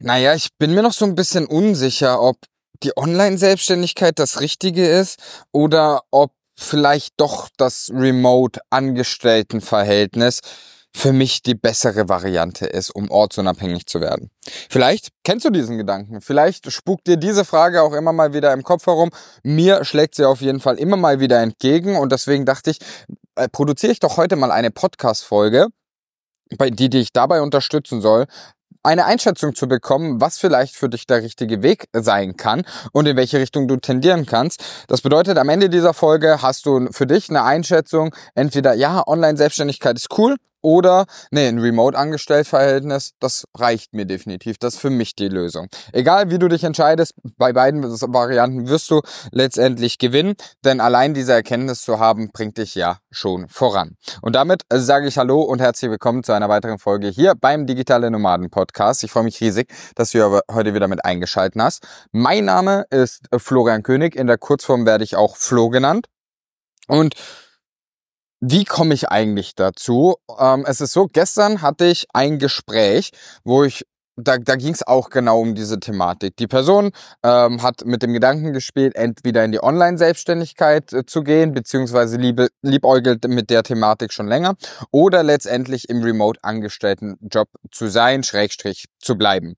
Naja, ich bin mir noch so ein bisschen unsicher, ob die Online-Selbstständigkeit das Richtige ist oder ob vielleicht doch das Remote-Angestellten-Verhältnis für mich die bessere Variante ist, um ortsunabhängig zu werden. Vielleicht kennst du diesen Gedanken. Vielleicht spukt dir diese Frage auch immer mal wieder im Kopf herum. Mir schlägt sie auf jeden Fall immer mal wieder entgegen und deswegen dachte ich, äh, produziere ich doch heute mal eine Podcast-Folge, bei die dich dabei unterstützen soll, eine Einschätzung zu bekommen, was vielleicht für dich der richtige Weg sein kann und in welche Richtung du tendieren kannst. Das bedeutet, am Ende dieser Folge hast du für dich eine Einschätzung, entweder ja, Online-Selbstständigkeit ist cool oder, nee, ein Remote-Angestellt-Verhältnis, das reicht mir definitiv. Das ist für mich die Lösung. Egal wie du dich entscheidest, bei beiden Varianten wirst du letztendlich gewinnen, denn allein diese Erkenntnis zu haben, bringt dich ja schon voran. Und damit sage ich Hallo und herzlich willkommen zu einer weiteren Folge hier beim Digitale Nomaden Podcast. Ich freue mich riesig, dass du heute wieder mit eingeschalten hast. Mein Name ist Florian König. In der Kurzform werde ich auch Flo genannt. Und wie komme ich eigentlich dazu? Ähm, es ist so, gestern hatte ich ein Gespräch, wo ich da, da ging es auch genau um diese Thematik. Die Person ähm, hat mit dem Gedanken gespielt, entweder in die Online-Selbstständigkeit äh, zu gehen, beziehungsweise liebe, liebäugelt mit der Thematik schon länger, oder letztendlich im Remote-Angestellten-Job zu sein, Schrägstrich zu bleiben.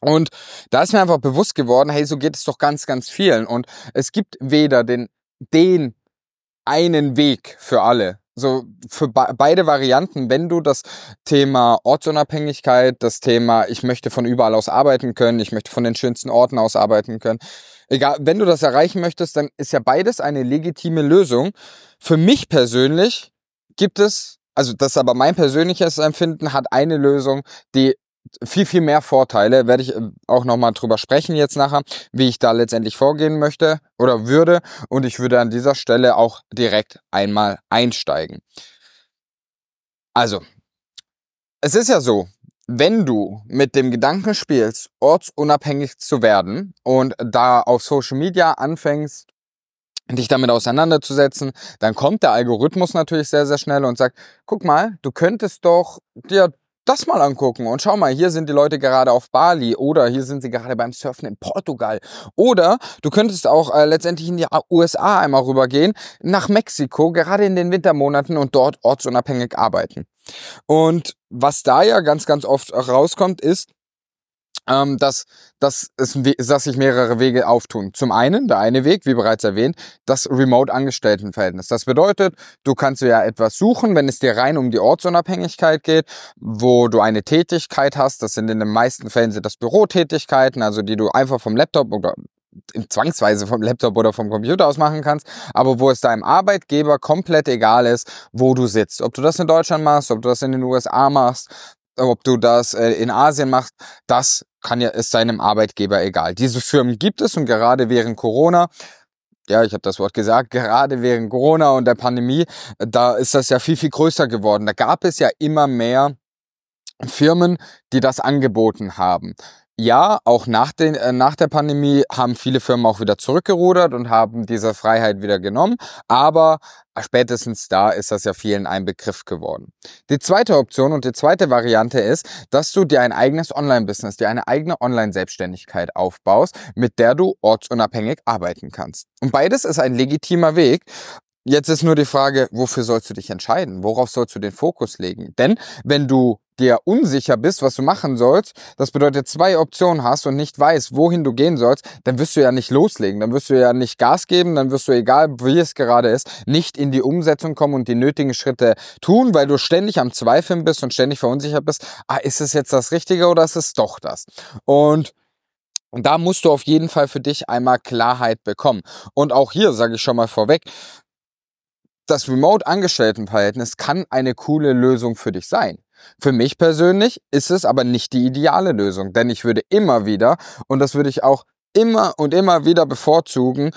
Und da ist mir einfach bewusst geworden, hey, so geht es doch ganz, ganz vielen. Und es gibt weder den, den einen Weg für alle. So für beide Varianten, wenn du das Thema Ortsunabhängigkeit, das Thema, ich möchte von überall aus arbeiten können, ich möchte von den schönsten Orten aus arbeiten können, egal, wenn du das erreichen möchtest, dann ist ja beides eine legitime Lösung. Für mich persönlich gibt es, also das ist aber mein persönliches Empfinden, hat eine Lösung, die viel, viel mehr Vorteile. Werde ich äh, auch nochmal drüber sprechen jetzt nachher, wie ich da letztendlich vorgehen möchte oder würde. Und ich würde an dieser Stelle auch direkt einmal einsteigen. Also, es ist ja so, wenn du mit dem Gedanken spielst, ortsunabhängig zu werden und da auf Social Media anfängst, dich damit auseinanderzusetzen, dann kommt der Algorithmus natürlich sehr, sehr schnell und sagt, guck mal, du könntest doch dir das mal angucken und schau mal, hier sind die Leute gerade auf Bali oder hier sind sie gerade beim Surfen in Portugal oder du könntest auch äh, letztendlich in die USA einmal rübergehen, nach Mexiko, gerade in den Wintermonaten und dort ortsunabhängig arbeiten. Und was da ja ganz, ganz oft rauskommt, ist, ähm, dass, dass, es, dass sich mehrere Wege auftun. Zum einen, der eine Weg, wie bereits erwähnt, das Remote-Angestelltenverhältnis. Das bedeutet, du kannst ja etwas suchen, wenn es dir rein um die Ortsunabhängigkeit geht, wo du eine Tätigkeit hast. Das sind in den meisten Fällen sind das Bürotätigkeiten, also die du einfach vom Laptop oder zwangsweise vom Laptop oder vom Computer aus machen kannst, aber wo es deinem Arbeitgeber komplett egal ist, wo du sitzt. Ob du das in Deutschland machst, ob du das in den USA machst, ob du das äh, in Asien machst, das kann ja ist seinem Arbeitgeber egal. Diese Firmen gibt es und gerade während Corona ja, ich habe das Wort gesagt, gerade während Corona und der Pandemie, da ist das ja viel, viel größer geworden. Da gab es ja immer mehr Firmen, die das angeboten haben ja, auch nach, den, äh, nach der Pandemie haben viele Firmen auch wieder zurückgerudert und haben diese Freiheit wieder genommen. Aber spätestens da ist das ja vielen ein Begriff geworden. Die zweite Option und die zweite Variante ist, dass du dir ein eigenes Online-Business, dir eine eigene Online-Selbstständigkeit aufbaust, mit der du ortsunabhängig arbeiten kannst. Und beides ist ein legitimer Weg. Jetzt ist nur die Frage, wofür sollst du dich entscheiden? Worauf sollst du den Fokus legen? Denn wenn du dir unsicher bist, was du machen sollst, das bedeutet zwei Optionen hast und nicht weißt, wohin du gehen sollst, dann wirst du ja nicht loslegen, dann wirst du ja nicht Gas geben, dann wirst du, egal wie es gerade ist, nicht in die Umsetzung kommen und die nötigen Schritte tun, weil du ständig am Zweifeln bist und ständig verunsichert bist, ah, ist es jetzt das Richtige oder ist es doch das? Und da musst du auf jeden Fall für dich einmal Klarheit bekommen. Und auch hier sage ich schon mal vorweg, das Remote-Angestelltenverhältnis kann eine coole Lösung für dich sein. Für mich persönlich ist es aber nicht die ideale Lösung, denn ich würde immer wieder, und das würde ich auch immer und immer wieder bevorzugen,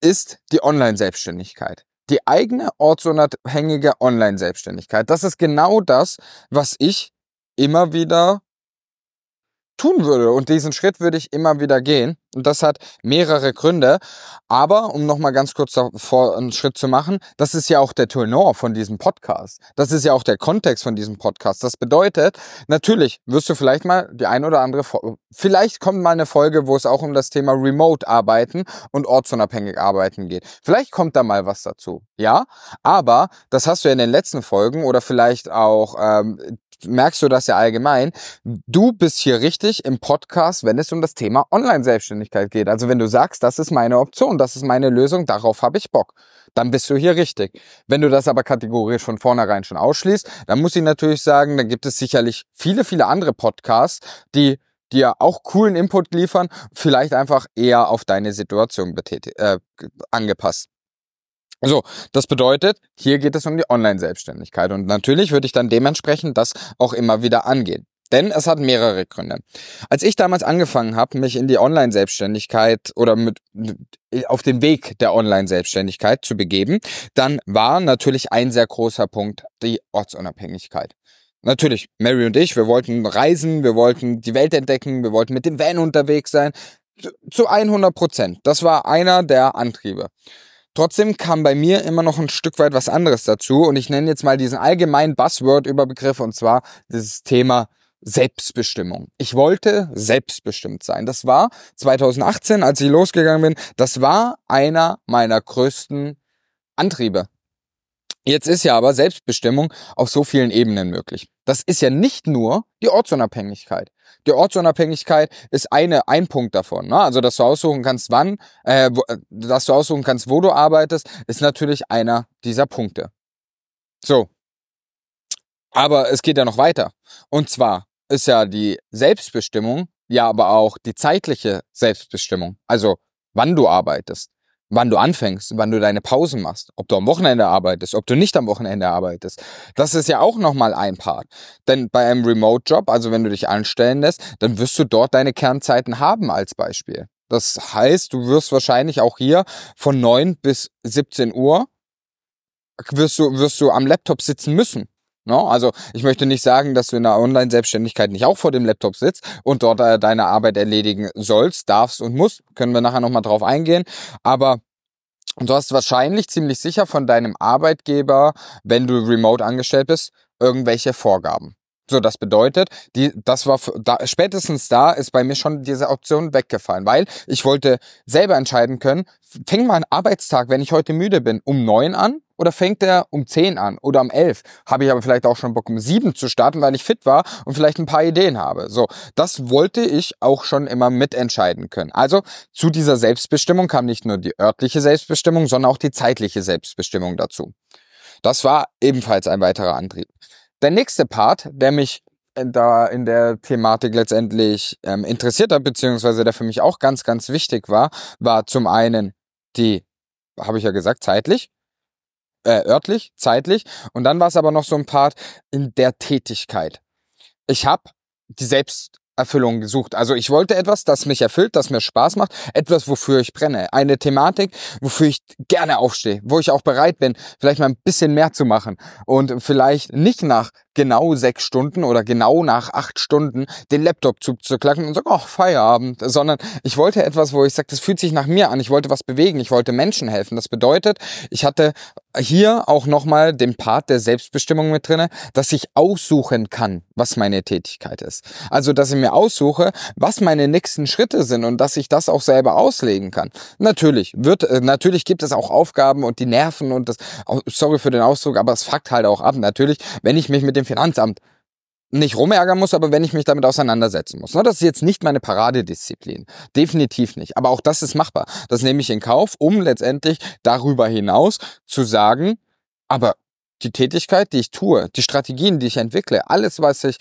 ist die Online-Selbstständigkeit. Die eigene ortsunabhängige Online-Selbstständigkeit. Das ist genau das, was ich immer wieder tun würde. Und diesen Schritt würde ich immer wieder gehen. Und das hat mehrere Gründe. Aber um nochmal ganz kurz davor einen Schritt zu machen, das ist ja auch der Tourneur von diesem Podcast. Das ist ja auch der Kontext von diesem Podcast. Das bedeutet, natürlich wirst du vielleicht mal die ein oder andere, vielleicht kommt mal eine Folge, wo es auch um das Thema Remote arbeiten und ortsunabhängig arbeiten geht. Vielleicht kommt da mal was dazu. Ja, aber das hast du ja in den letzten Folgen oder vielleicht auch ähm, merkst du das ja allgemein. Du bist hier richtig im Podcast, wenn es um das Thema Online-Selbstständigkeit geht. Also wenn du sagst, das ist meine Option, das ist meine Lösung, darauf habe ich Bock, dann bist du hier richtig. Wenn du das aber kategorisch von vornherein schon ausschließt, dann muss ich natürlich sagen, dann gibt es sicherlich viele, viele andere Podcasts, die dir auch coolen Input liefern, vielleicht einfach eher auf deine Situation äh, angepasst. So, das bedeutet, hier geht es um die Online-Selbstständigkeit und natürlich würde ich dann dementsprechend das auch immer wieder angehen. Denn es hat mehrere Gründe. Als ich damals angefangen habe, mich in die Online-Selbstständigkeit oder mit, auf den Weg der Online-Selbstständigkeit zu begeben, dann war natürlich ein sehr großer Punkt die Ortsunabhängigkeit. Natürlich, Mary und ich, wir wollten reisen, wir wollten die Welt entdecken, wir wollten mit dem Van unterwegs sein. Zu 100 Prozent. Das war einer der Antriebe. Trotzdem kam bei mir immer noch ein Stück weit was anderes dazu und ich nenne jetzt mal diesen allgemeinen Buzzword-Überbegriff und zwar dieses Thema Selbstbestimmung. Ich wollte selbstbestimmt sein. Das war 2018, als ich losgegangen bin, das war einer meiner größten Antriebe. Jetzt ist ja aber Selbstbestimmung auf so vielen Ebenen möglich. Das ist ja nicht nur die Ortsunabhängigkeit. Die Ortsunabhängigkeit ist eine, ein Punkt davon. Ne? Also, dass du aussuchen kannst, wann, äh, wo, dass du aussuchen kannst, wo du arbeitest, ist natürlich einer dieser Punkte. So. Aber es geht ja noch weiter. Und zwar ist ja die Selbstbestimmung, ja aber auch die zeitliche Selbstbestimmung. Also, wann du arbeitest wann du anfängst, wann du deine Pausen machst, ob du am Wochenende arbeitest, ob du nicht am Wochenende arbeitest. Das ist ja auch nochmal ein Part. Denn bei einem Remote-Job, also wenn du dich anstellen lässt, dann wirst du dort deine Kernzeiten haben als Beispiel. Das heißt, du wirst wahrscheinlich auch hier von 9 bis 17 Uhr wirst du, wirst du am Laptop sitzen müssen. No? Ne? Also ich möchte nicht sagen, dass du in der Online-Selbstständigkeit nicht auch vor dem Laptop sitzt und dort äh, deine Arbeit erledigen sollst, darfst und musst. Können wir nachher nochmal drauf eingehen. Aber du hast wahrscheinlich ziemlich sicher von deinem Arbeitgeber, wenn du remote angestellt bist, irgendwelche Vorgaben. So, das bedeutet, die, das war da, spätestens da ist bei mir schon diese Option weggefallen, weil ich wollte selber entscheiden können, fängt mein Arbeitstag, wenn ich heute müde bin, um neun an oder fängt er um 10 an oder um 11? Habe ich aber vielleicht auch schon Bock um 7 zu starten, weil ich fit war und vielleicht ein paar Ideen habe. So, das wollte ich auch schon immer mitentscheiden können. Also zu dieser Selbstbestimmung kam nicht nur die örtliche Selbstbestimmung, sondern auch die zeitliche Selbstbestimmung dazu. Das war ebenfalls ein weiterer Antrieb. Der nächste Part, der mich da in der Thematik letztendlich ähm, interessiert hat, beziehungsweise der für mich auch ganz, ganz wichtig war, war zum einen die, habe ich ja gesagt, zeitlich, äh, örtlich, zeitlich. Und dann war es aber noch so ein Part in der Tätigkeit. Ich habe die Selbsterfüllung gesucht. Also ich wollte etwas, das mich erfüllt, das mir Spaß macht, etwas, wofür ich brenne. Eine Thematik, wofür ich gerne aufstehe, wo ich auch bereit bin, vielleicht mal ein bisschen mehr zu machen und vielleicht nicht nach genau sechs Stunden oder genau nach acht Stunden den Laptop zuzuklacken und sagen, ach, Feierabend, sondern ich wollte etwas, wo ich sage, das fühlt sich nach mir an, ich wollte was bewegen, ich wollte Menschen helfen. Das bedeutet, ich hatte hier auch nochmal den Part der Selbstbestimmung mit drinne, dass ich aussuchen kann, was meine Tätigkeit ist. Also, dass ich mir aussuche, was meine nächsten Schritte sind und dass ich das auch selber auslegen kann. Natürlich wird, äh, natürlich gibt es auch Aufgaben und die Nerven und das, sorry für den Ausdruck, aber es fuckt halt auch ab. Natürlich, wenn ich mich mit dem Finanzamt nicht rumärgern muss, aber wenn ich mich damit auseinandersetzen muss. Ne, das ist jetzt nicht meine Paradedisziplin. Definitiv nicht. Aber auch das ist machbar. Das nehme ich in Kauf, um letztendlich darüber hinaus zu sagen, aber die Tätigkeit, die ich tue, die Strategien, die ich entwickle, alles, was ich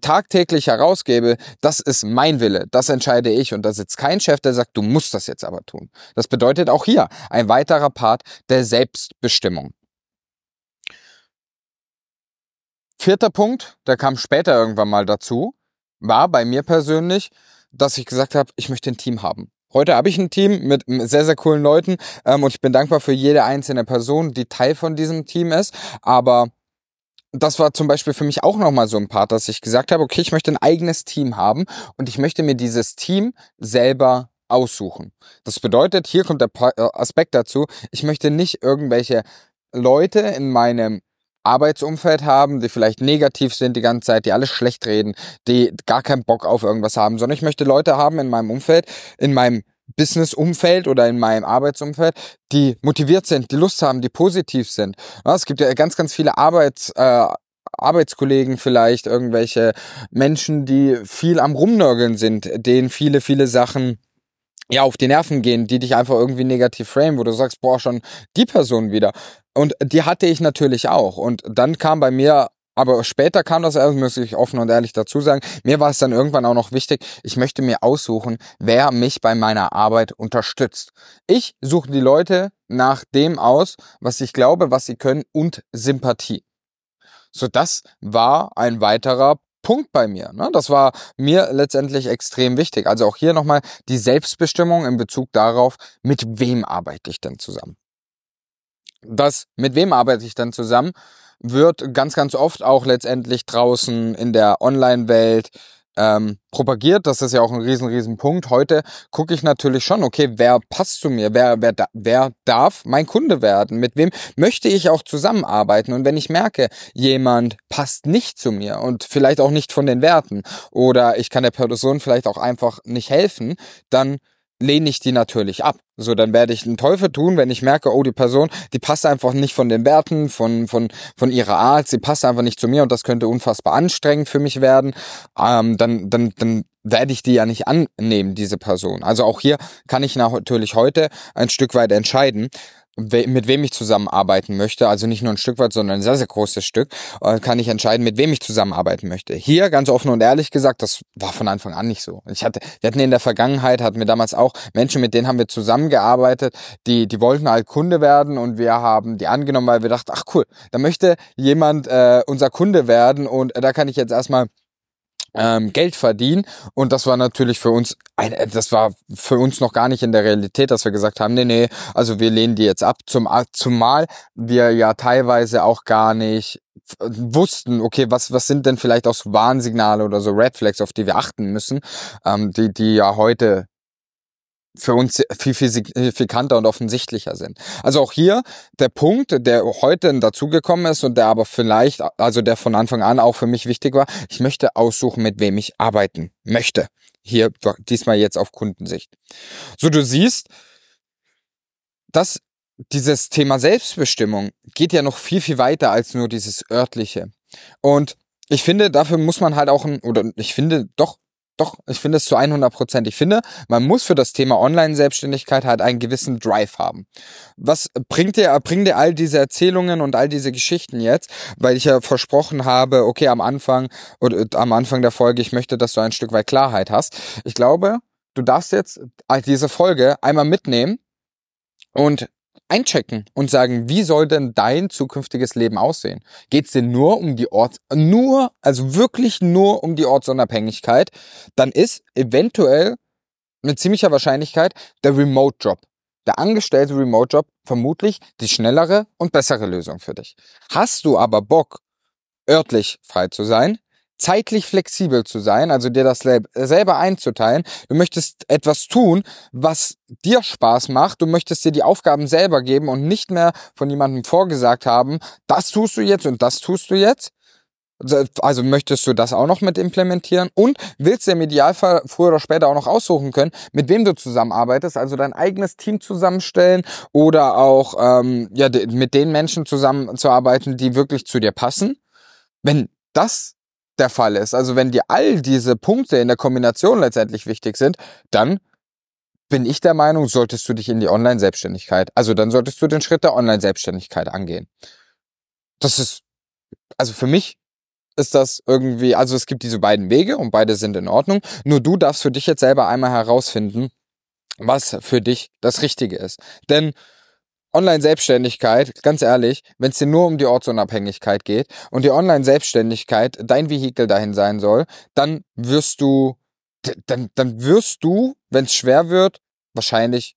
tagtäglich herausgebe, das ist mein Wille. Das entscheide ich. Und da sitzt kein Chef, der sagt, du musst das jetzt aber tun. Das bedeutet auch hier ein weiterer Part der Selbstbestimmung. Vierter Punkt, der kam später irgendwann mal dazu, war bei mir persönlich, dass ich gesagt habe, ich möchte ein Team haben. Heute habe ich ein Team mit sehr, sehr coolen Leuten ähm, und ich bin dankbar für jede einzelne Person, die Teil von diesem Team ist. Aber das war zum Beispiel für mich auch nochmal so ein Part, dass ich gesagt habe, okay, ich möchte ein eigenes Team haben und ich möchte mir dieses Team selber aussuchen. Das bedeutet, hier kommt der äh, Aspekt dazu, ich möchte nicht irgendwelche Leute in meinem Arbeitsumfeld haben, die vielleicht negativ sind die ganze Zeit, die alles schlecht reden, die gar keinen Bock auf irgendwas haben, sondern ich möchte Leute haben in meinem Umfeld, in meinem Business-Umfeld oder in meinem Arbeitsumfeld, die motiviert sind, die Lust haben, die positiv sind. Es gibt ja ganz, ganz viele Arbeits, äh, Arbeitskollegen vielleicht, irgendwelche Menschen, die viel am Rumnörgeln sind, denen viele, viele Sachen ja auf die Nerven gehen, die dich einfach irgendwie negativ frame, wo du sagst, boah, schon die Person wieder. Und die hatte ich natürlich auch. Und dann kam bei mir aber später kam das erst, muss ich offen und ehrlich dazu sagen. Mir war es dann irgendwann auch noch wichtig, ich möchte mir aussuchen, wer mich bei meiner Arbeit unterstützt. Ich suche die Leute nach dem aus, was ich glaube, was sie können und Sympathie. So, das war ein weiterer Punkt bei mir. Ne? Das war mir letztendlich extrem wichtig. Also auch hier nochmal die Selbstbestimmung in Bezug darauf, mit wem arbeite ich denn zusammen. Das, mit wem arbeite ich denn zusammen, wird ganz, ganz oft auch letztendlich draußen in der Online-Welt ähm, propagiert. Das ist ja auch ein riesen, riesen Punkt. Heute gucke ich natürlich schon, okay, wer passt zu mir? Wer, wer, wer darf mein Kunde werden? Mit wem möchte ich auch zusammenarbeiten? Und wenn ich merke, jemand passt nicht zu mir und vielleicht auch nicht von den Werten oder ich kann der Person vielleicht auch einfach nicht helfen, dann lehne ich die natürlich ab. So, dann werde ich einen Teufel tun, wenn ich merke, oh, die Person, die passt einfach nicht von den Werten, von, von, von ihrer Art, sie passt einfach nicht zu mir und das könnte unfassbar anstrengend für mich werden, ähm, dann, dann, dann werde ich die ja nicht annehmen, diese Person. Also auch hier kann ich natürlich heute ein Stück weit entscheiden, mit wem ich zusammenarbeiten möchte, also nicht nur ein Stück weit, sondern ein sehr, sehr großes Stück, äh, kann ich entscheiden, mit wem ich zusammenarbeiten möchte. Hier, ganz offen und ehrlich gesagt, das war von Anfang an nicht so. Ich hatte, wir hatten in der Vergangenheit, hatten wir damals auch Menschen, mit denen haben wir zusammengearbeitet, die, die wollten halt Kunde werden und wir haben die angenommen, weil wir dachten, ach cool, da möchte jemand äh, unser Kunde werden und äh, da kann ich jetzt erstmal ähm, Geld verdienen. Und das war natürlich für uns, ein, das war für uns noch gar nicht in der Realität, dass wir gesagt haben, nee, nee, also wir lehnen die jetzt ab. Zum, zumal wir ja teilweise auch gar nicht wussten, okay, was, was sind denn vielleicht auch so Warnsignale oder so Red Flags, auf die wir achten müssen, ähm, die, die ja heute für uns viel, viel signifikanter und offensichtlicher sind. Also auch hier der Punkt, der heute dazugekommen ist und der aber vielleicht, also der von Anfang an auch für mich wichtig war, ich möchte aussuchen, mit wem ich arbeiten möchte. Hier diesmal jetzt auf Kundensicht. So, du siehst, dass dieses Thema Selbstbestimmung geht ja noch viel, viel weiter als nur dieses örtliche. Und ich finde, dafür muss man halt auch ein, oder ich finde doch, doch, ich finde es zu 100 Prozent. Ich finde, man muss für das Thema Online-Selbstständigkeit halt einen gewissen Drive haben. Was bringt dir, bringt dir all diese Erzählungen und all diese Geschichten jetzt? Weil ich ja versprochen habe, okay, am Anfang oder am Anfang der Folge, ich möchte, dass du ein Stück weit Klarheit hast. Ich glaube, du darfst jetzt diese Folge einmal mitnehmen und einchecken und sagen, wie soll denn dein zukünftiges Leben aussehen? Geht es dir nur um die Orts, nur, also wirklich nur um die Ortsunabhängigkeit, dann ist eventuell mit ziemlicher Wahrscheinlichkeit der Remote-Job, der angestellte Remote-Job vermutlich die schnellere und bessere Lösung für dich. Hast du aber Bock, örtlich frei zu sein, zeitlich flexibel zu sein, also dir das selber einzuteilen. Du möchtest etwas tun, was dir Spaß macht. Du möchtest dir die Aufgaben selber geben und nicht mehr von jemandem vorgesagt haben, das tust du jetzt und das tust du jetzt. Also möchtest du das auch noch mit implementieren und willst dir im Idealfall früher oder später auch noch aussuchen können, mit wem du zusammenarbeitest, also dein eigenes Team zusammenstellen oder auch ähm, ja mit den Menschen zusammenzuarbeiten, die wirklich zu dir passen. Wenn das der Fall ist, also wenn dir all diese Punkte in der Kombination letztendlich wichtig sind, dann bin ich der Meinung, solltest du dich in die Online-Selbstständigkeit, also dann solltest du den Schritt der Online-Selbstständigkeit angehen. Das ist, also für mich ist das irgendwie, also es gibt diese beiden Wege und beide sind in Ordnung. Nur du darfst für dich jetzt selber einmal herausfinden, was für dich das Richtige ist. Denn Online-Selbstständigkeit, ganz ehrlich, wenn es dir nur um die Ortsunabhängigkeit geht und die Online-Selbstständigkeit dein Vehikel dahin sein soll, dann wirst du, dann, dann wirst du, wenn es schwer wird, wahrscheinlich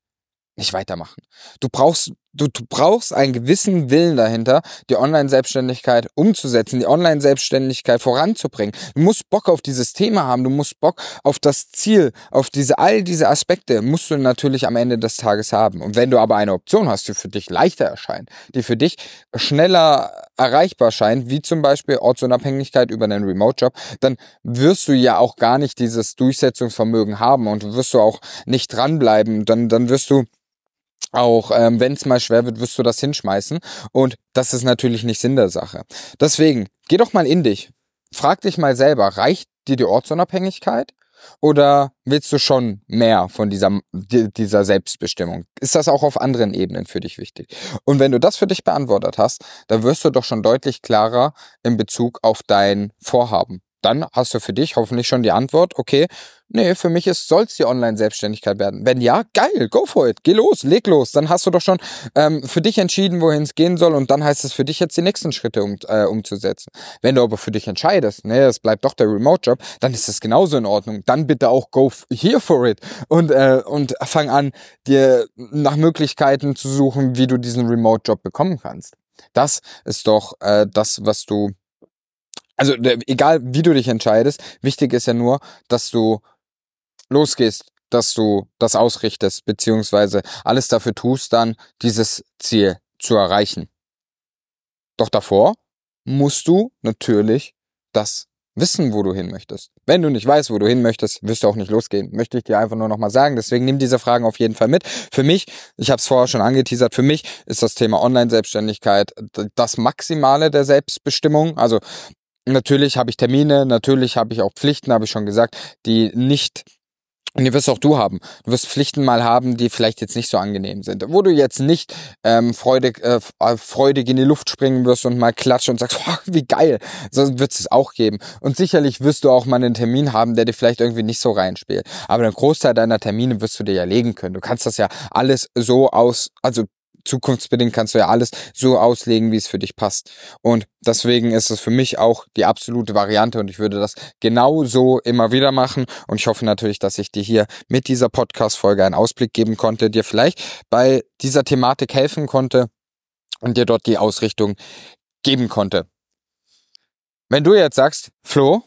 nicht weitermachen. Du brauchst du, du brauchst einen gewissen Willen dahinter, die Online-Selbstständigkeit umzusetzen, die Online-Selbstständigkeit voranzubringen. Du musst Bock auf dieses Thema haben, du musst Bock auf das Ziel, auf diese, all diese Aspekte musst du natürlich am Ende des Tages haben. Und wenn du aber eine Option hast, die für dich leichter erscheint, die für dich schneller erreichbar scheint, wie zum Beispiel Ortsunabhängigkeit über einen Remote-Job, dann wirst du ja auch gar nicht dieses Durchsetzungsvermögen haben und wirst du auch nicht dranbleiben. Dann, dann wirst du auch ähm, wenn es mal schwer wird, wirst du das hinschmeißen. Und das ist natürlich nicht Sinn der Sache. Deswegen, geh doch mal in dich. Frag dich mal selber, reicht dir die Ortsunabhängigkeit? Oder willst du schon mehr von dieser, dieser Selbstbestimmung? Ist das auch auf anderen Ebenen für dich wichtig? Und wenn du das für dich beantwortet hast, dann wirst du doch schon deutlich klarer in Bezug auf dein Vorhaben dann hast du für dich hoffentlich schon die Antwort, okay, nee, für mich ist, soll's die Online-Selbstständigkeit werden. Wenn ja, geil, go for it, geh los, leg los. Dann hast du doch schon ähm, für dich entschieden, wohin es gehen soll und dann heißt es für dich jetzt die nächsten Schritte um, äh, umzusetzen. Wenn du aber für dich entscheidest, nee, es bleibt doch der Remote-Job, dann ist das genauso in Ordnung. Dann bitte auch go here for it und, äh, und fang an, dir nach Möglichkeiten zu suchen, wie du diesen Remote-Job bekommen kannst. Das ist doch äh, das, was du also egal wie du dich entscheidest, wichtig ist ja nur, dass du losgehst, dass du das ausrichtest, beziehungsweise alles dafür tust, dann dieses Ziel zu erreichen. Doch davor musst du natürlich das wissen, wo du hin möchtest. Wenn du nicht weißt, wo du hin möchtest, wirst du auch nicht losgehen. Möchte ich dir einfach nur nochmal sagen. Deswegen nimm diese Fragen auf jeden Fall mit. Für mich, ich habe es vorher schon angeteasert, für mich ist das Thema Online-Selbstständigkeit das Maximale der Selbstbestimmung. Also Natürlich habe ich Termine, natürlich habe ich auch Pflichten, habe ich schon gesagt, die nicht und die wirst auch du haben. Du wirst Pflichten mal haben, die vielleicht jetzt nicht so angenehm sind. Wo du jetzt nicht ähm, freudig, äh, äh freudig in die Luft springen wirst und mal klatschen und sagst, oh, wie geil. So wird es auch geben. Und sicherlich wirst du auch mal einen Termin haben, der dir vielleicht irgendwie nicht so reinspielt. Aber den Großteil deiner Termine wirst du dir ja legen können. Du kannst das ja alles so aus, also zukunftsbedingt kannst du ja alles so auslegen, wie es für dich passt. Und deswegen ist es für mich auch die absolute Variante und ich würde das genau so immer wieder machen. Und ich hoffe natürlich, dass ich dir hier mit dieser Podcast-Folge einen Ausblick geben konnte, dir vielleicht bei dieser Thematik helfen konnte und dir dort die Ausrichtung geben konnte. Wenn du jetzt sagst, Flo,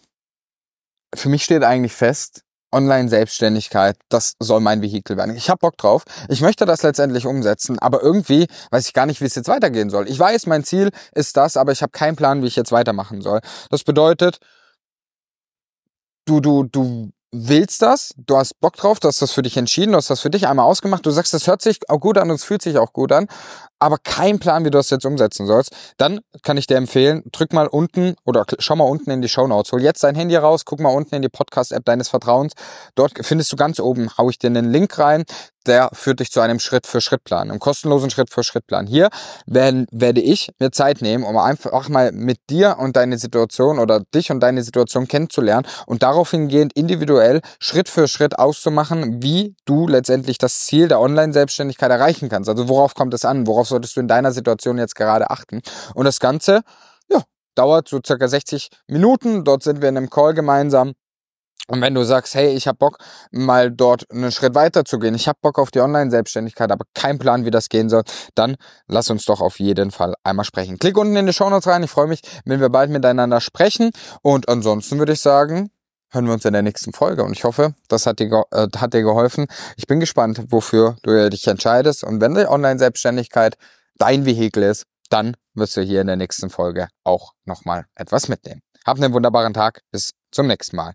für mich steht eigentlich fest, Online-Selbstständigkeit, das soll mein Vehikel werden. Ich habe Bock drauf. Ich möchte das letztendlich umsetzen, aber irgendwie weiß ich gar nicht, wie es jetzt weitergehen soll. Ich weiß, mein Ziel ist das, aber ich habe keinen Plan, wie ich jetzt weitermachen soll. Das bedeutet, du, du, du willst das, du hast Bock drauf, du hast das für dich entschieden, du hast das für dich einmal ausgemacht, du sagst, das hört sich auch gut an und es fühlt sich auch gut an, aber kein Plan, wie du das jetzt umsetzen sollst, dann kann ich dir empfehlen, drück mal unten oder schau mal unten in die Show Notes, hol jetzt dein Handy raus, guck mal unten in die Podcast-App deines Vertrauens. Dort findest du ganz oben, hau ich dir einen Link rein, der führt dich zu einem Schritt-für-Schritt-Plan, einem kostenlosen Schritt-für-Schritt-Plan. Hier werden, werde ich mir Zeit nehmen, um einfach mal mit dir und deine Situation oder dich und deine Situation kennenzulernen und darauf hingehend individuell Schritt für Schritt auszumachen, wie du letztendlich das Ziel der Online-Selbstständigkeit erreichen kannst. Also worauf kommt es an? Worauf solltest du in deiner Situation jetzt gerade achten? Und das Ganze, ja, dauert so circa 60 Minuten. Dort sind wir in einem Call gemeinsam und wenn du sagst, hey, ich habe Bock, mal dort einen Schritt weiter zu gehen, ich habe Bock auf die Online-Selbstständigkeit, aber kein Plan, wie das gehen soll, dann lass uns doch auf jeden Fall einmal sprechen. Klick unten in die Show Notes rein. Ich freue mich, wenn wir bald miteinander sprechen. Und ansonsten würde ich sagen, hören wir uns in der nächsten Folge. Und ich hoffe, das hat dir, äh, hat dir geholfen. Ich bin gespannt, wofür du dich entscheidest. Und wenn die Online-Selbstständigkeit dein Vehikel ist, dann wirst du hier in der nächsten Folge auch nochmal etwas mitnehmen. Hab einen wunderbaren Tag. Bis zum nächsten Mal.